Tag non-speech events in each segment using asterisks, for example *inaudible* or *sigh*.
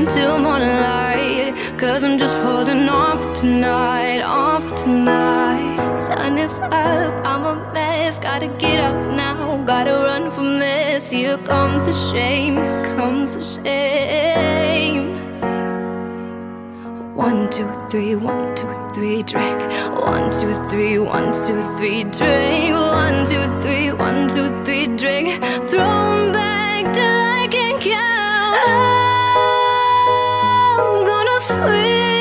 holding morning light. Cause I'm just holding off tonight, off tonight. Sun is up, I'm a mess. Gotta get up now, gotta run from this. Here comes the shame, here comes the shame. One, two, three, one, two, three, drink. One, two, three, one, two, three, drink. One, two, three, one, two, three, drink. Throw back till I can count sweet.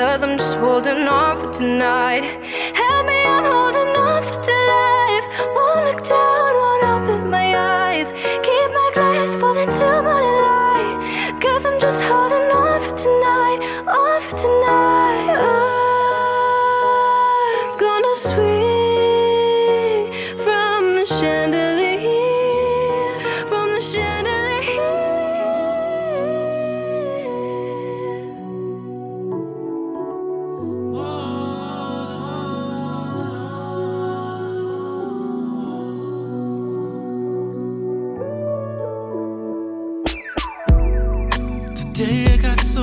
Cause I'm just holding on for tonight.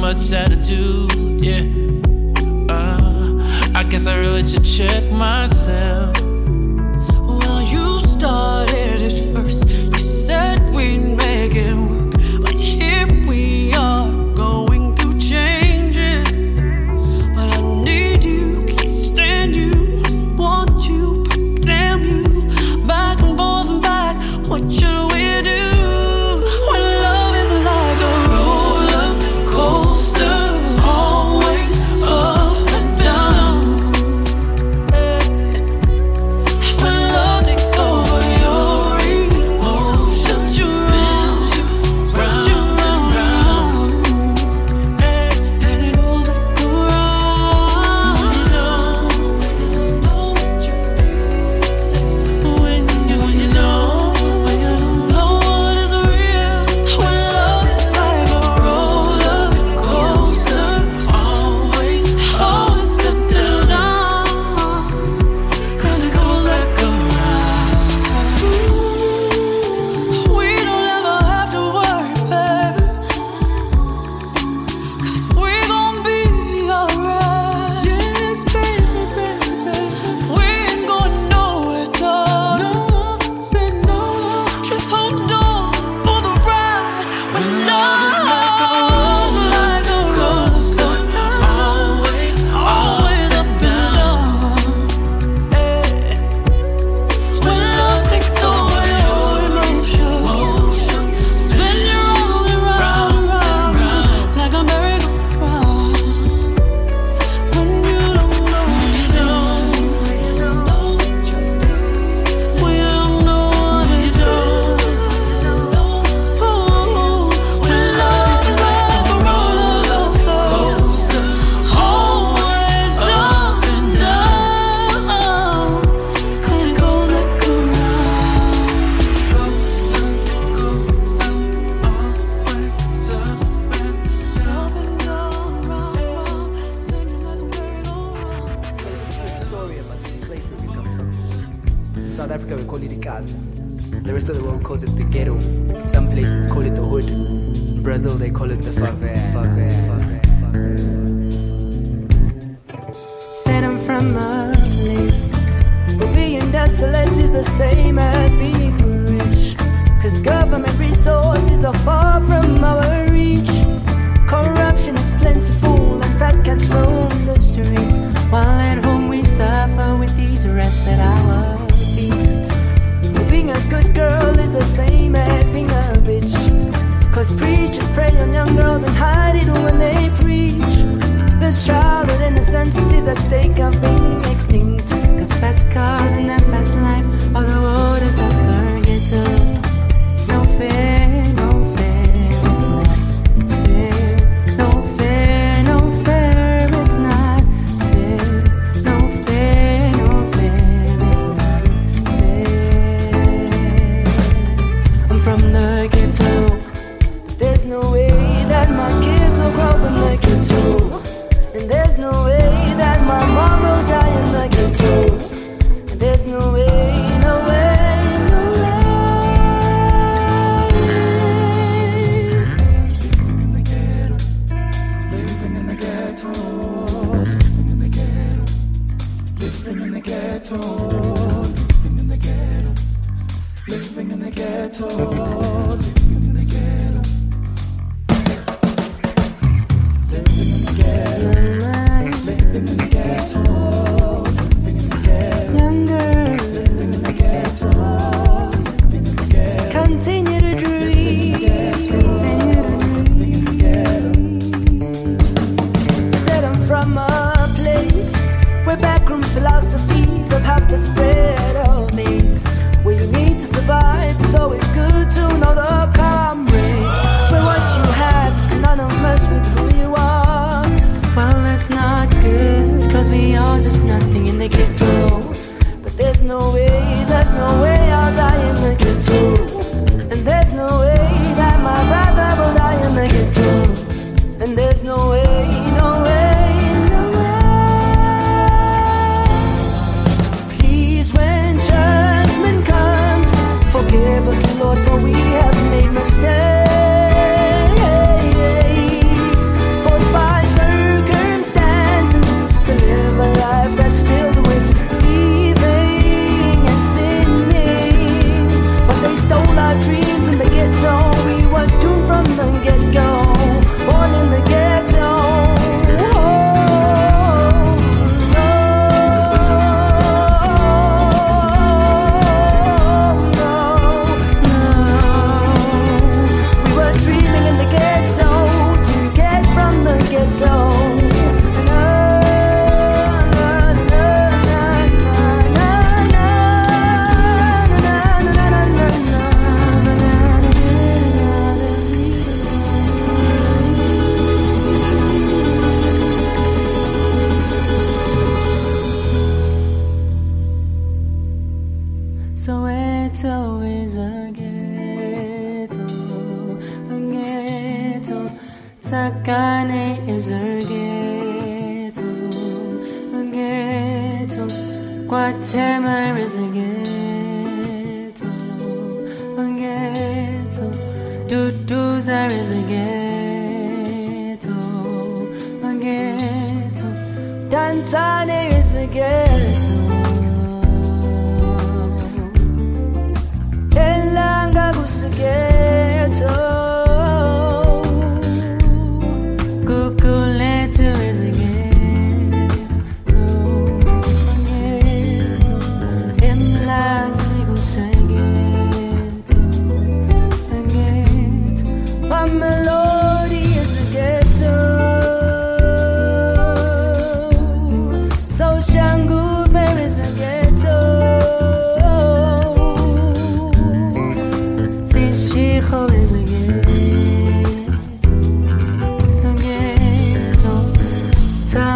much attitude, yeah. Uh, I guess I really should check myself. is at stake. of being extinct. cause fast cars and that fast life. All the waters is up, girl, get to.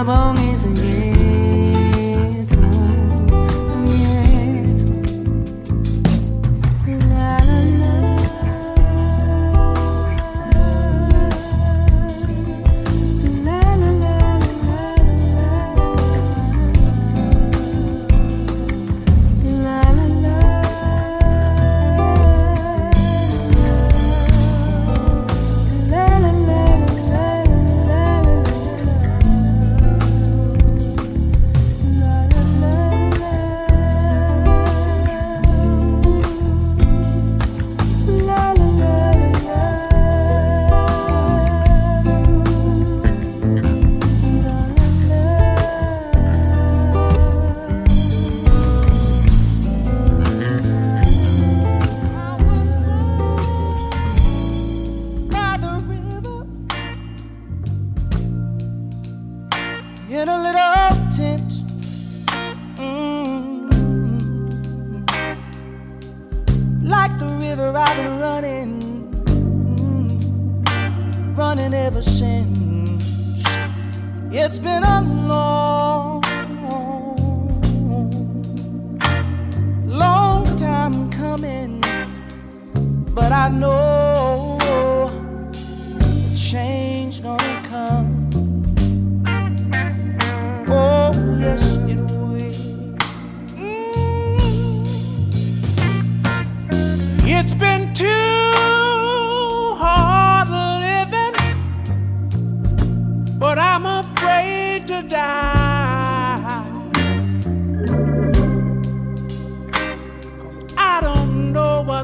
among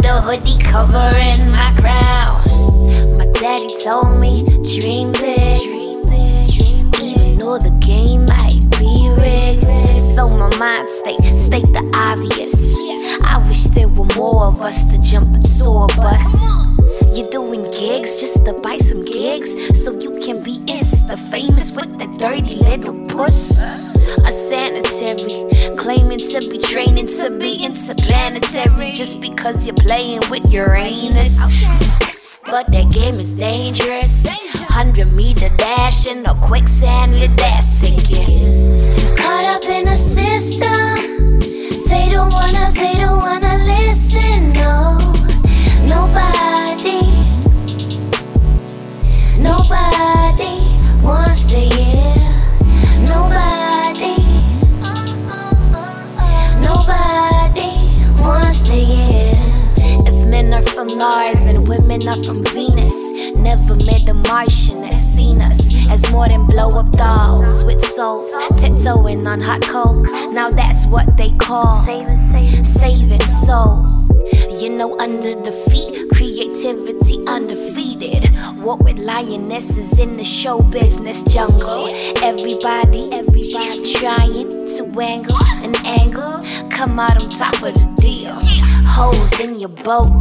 The hoodie covering my crown. My daddy told me, dream big. Dream big, dream big. Even though the game might be rigged. So my mind state, state the obvious. I wish there were more of us to jump the tour bus. You're doing gigs just to buy some gigs so you can be insta famous with the dirty little puss. A sanitary claiming to be training to be interplanetary just because you're playing with Uranus. But that game is dangerous. 100 meter dash in a quicksand, let that sink in. Caught up in a system. They don't wanna, they don't wanna listen, no. Nobody, nobody from Mars and women are from Venus, never met a Martian that's seen us as more than blow up dolls with souls, tiptoeing on hot coals. Now that's what they call saving souls. You know, under defeat, creativity undefeated. What with lionesses in the show business jungle? Everybody, everybody trying to angle an angle, come out on top of the deal. Holes in your boat,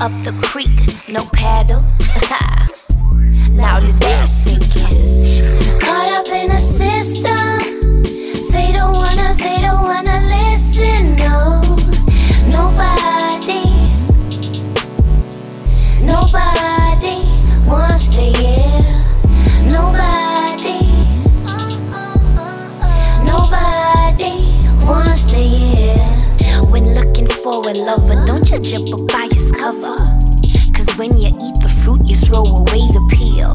up the creek, no paddle. *laughs* now let that sink in. Caught up in a system. Judge a by its cover. Cause when you eat the fruit, you throw away the peel.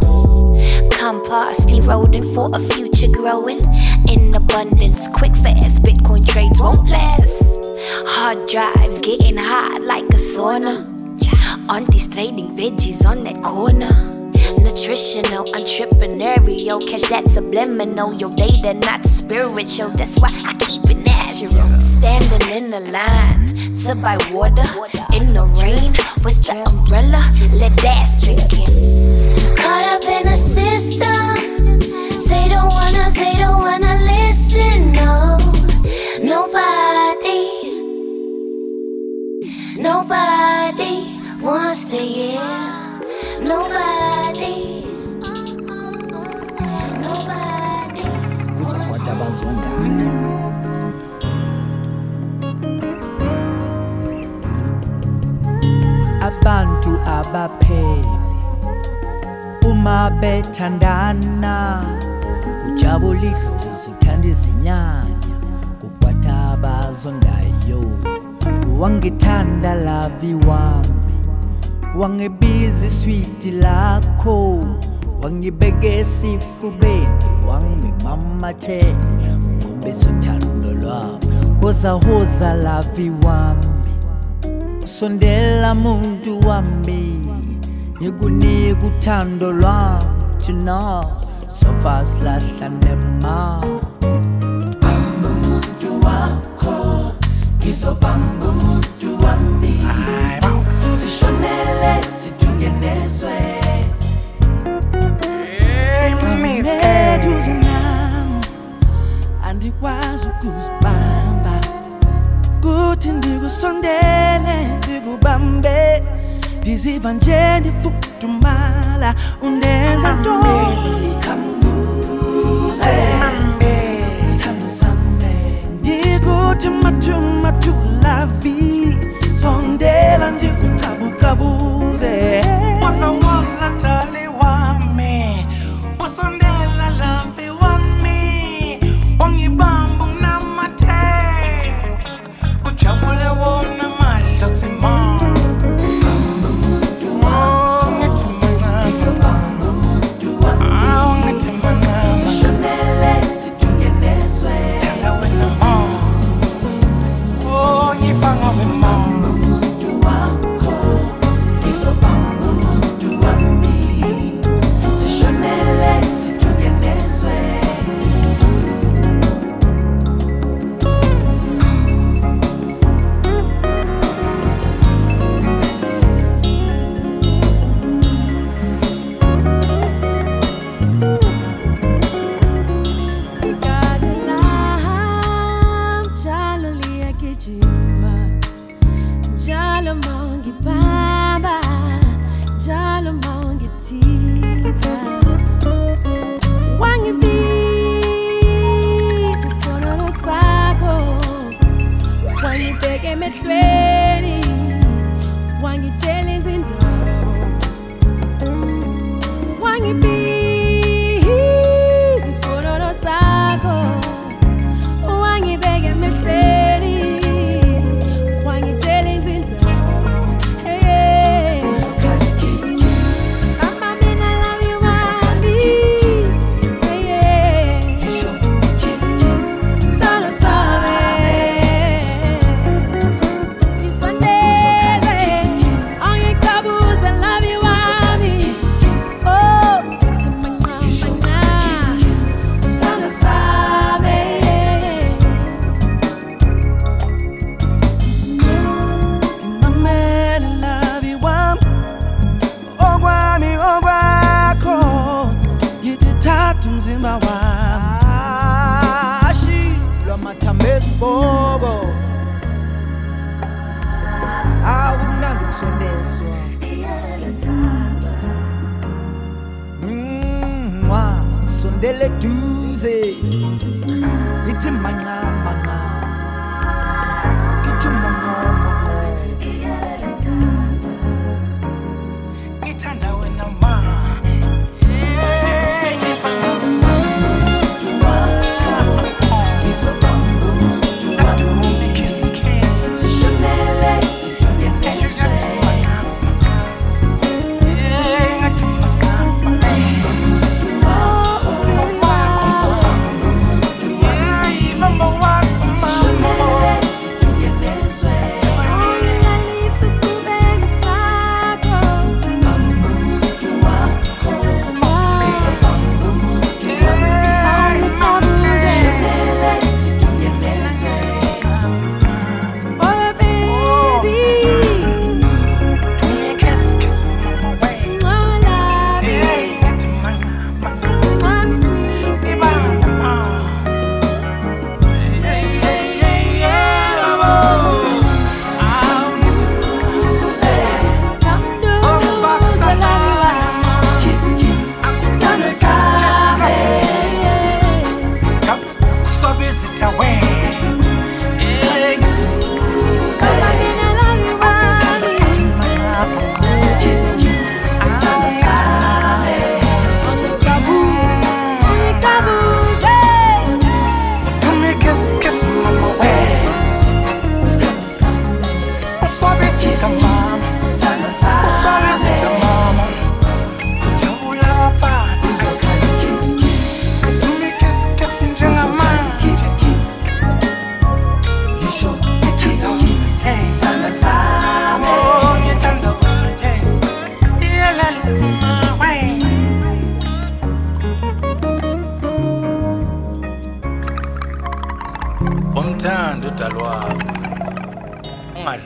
Compost, eroding for a future growing in abundance. Quick, fast Bitcoin trades won't last. Hard drives getting hot like a sauna. Aunties trading veggies on that corner. Nutritional, entrepreneurial, catch that subliminal. Your data not spiritual, that's why I keep it natural. Standing in the line to buy water in the rain with the umbrella, let that sink in. Caught up in a system, they don't wanna, they don't wanna listen, no. Nobody, nobody wants to hear. Nobody, nobody. Uma bethandana kujabula idlozi uthanda izinyanya kukwata abazondayo. Wangithanda lavi wami wangibiza iswiti lakho. Wangibeka esifubeni wangimamathela ukhombisa uthando lwami hoza hoza lavi wami. Sondela muntu wami. Ngikunika uthando lwami thina sofa silahla nema bamba umuntu wakho ngizobamba umuntu wami. Sishonele situngenezwe Meduza nam andikwazi ukuzibamba. Kuthi ndikusondele ndikubambe. ndizivanjeni fukuthumala undenza ntoni ndikuthi mathuma tulavi sondela ndikuqabuqa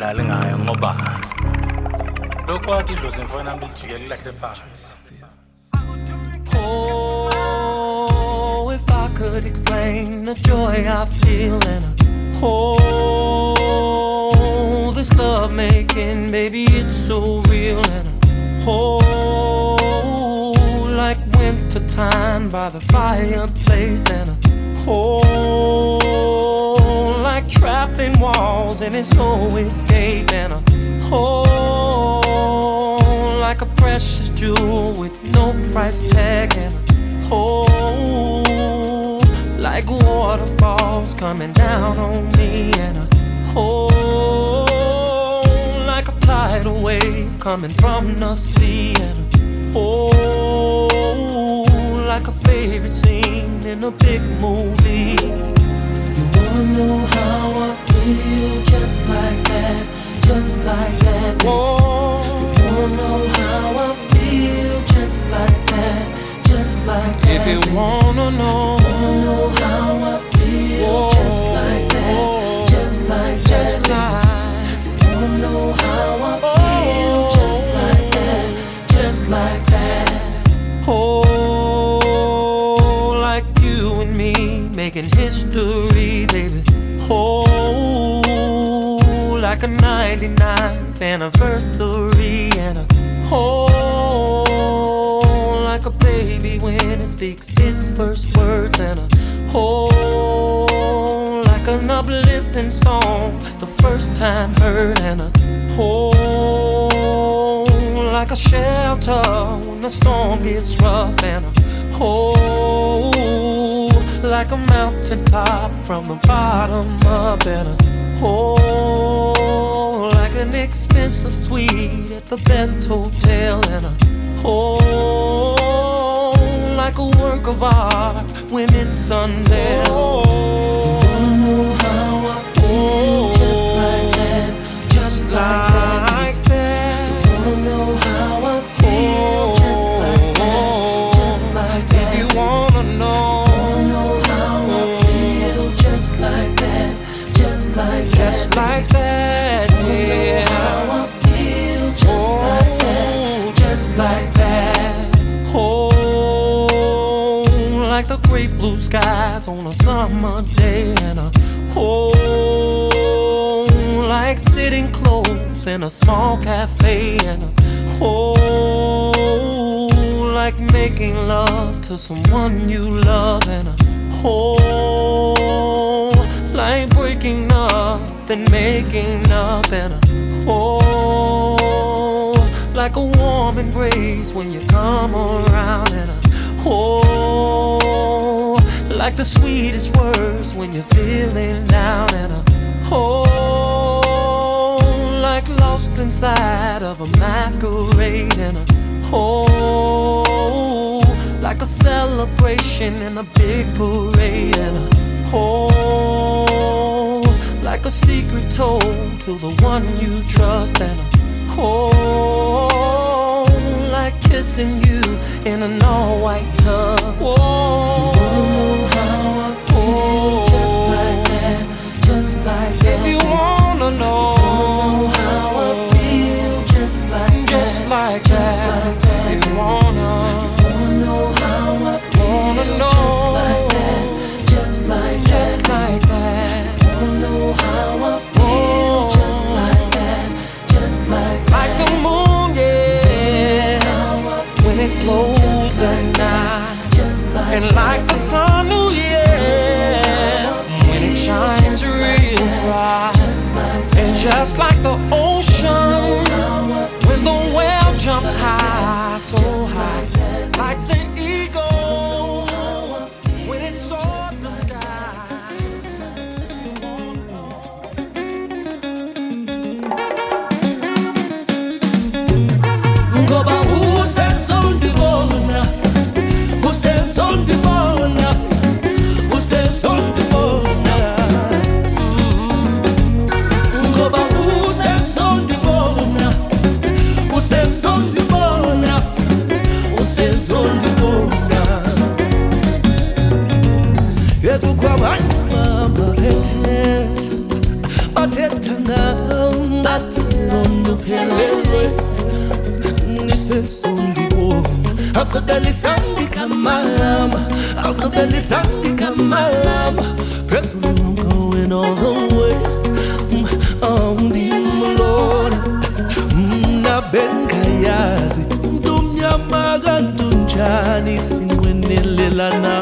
ungadlali ngayo ngoba lokhu wathi idlozi mfana nami lijike lilahle phansi. Oh, if I could explain the joy I feel and a oh, this love making, baby, it's so real and a oh, like winter time by the fireplace and a oh, like trapped in walls and there's no escape and a oh, like a precious jewel with no price tag and a oh, like waterfalls coming down on me and a oh, like a tidal wave coming from the sea and a oh, like a favorite scene in a big movie. You know how I feel just like that, just like that. Whoa. You wanna know how I feel just like that, just like that. If you wanna know, wanna know how I feel just like that, just like just that. You wanna know how I feel oh. just like that, just like that. Oh, like you and me making history. Oh, like a 99th anniversary and a oh, like a baby when it speaks its first words and a oh, like an uplifting song the first time heard and a hold like a shelter when the storm gets rough and a hold like a mountain top from the bottom up and a hold like an expensive suite at the best hotel and a hold like a work of art when it's unveiled. You wanna know how I feel? Just like that, just like, that. Like that. Oh, like the great blue skies on a summer day and a oh, like sitting close in a small cafe and a oh, like making love to someone you love and a oh, like breaking up then making up and a oh, like a warm embrace when you come around. And a oh, like the sweetest words when you're feeling down. And a oh, like lost inside of a masquerade. And a oh, like a celebration in a big parade. And a oh, like a secret told to the one you trust. And a oh, like kissing you in an all white tub. Whoa. You wanna know how I feel? Just like that, just like that. If you wanna know, how I feel, just like just that, like just that. like that. If you wanna, and like the sun, nisesondibona aqbelisandikamalama aqbelisandikamalama phezulu I'm going all the way. Mm, awundimlona mna bengayazi ntumnyama kantunjani sinqwenelelana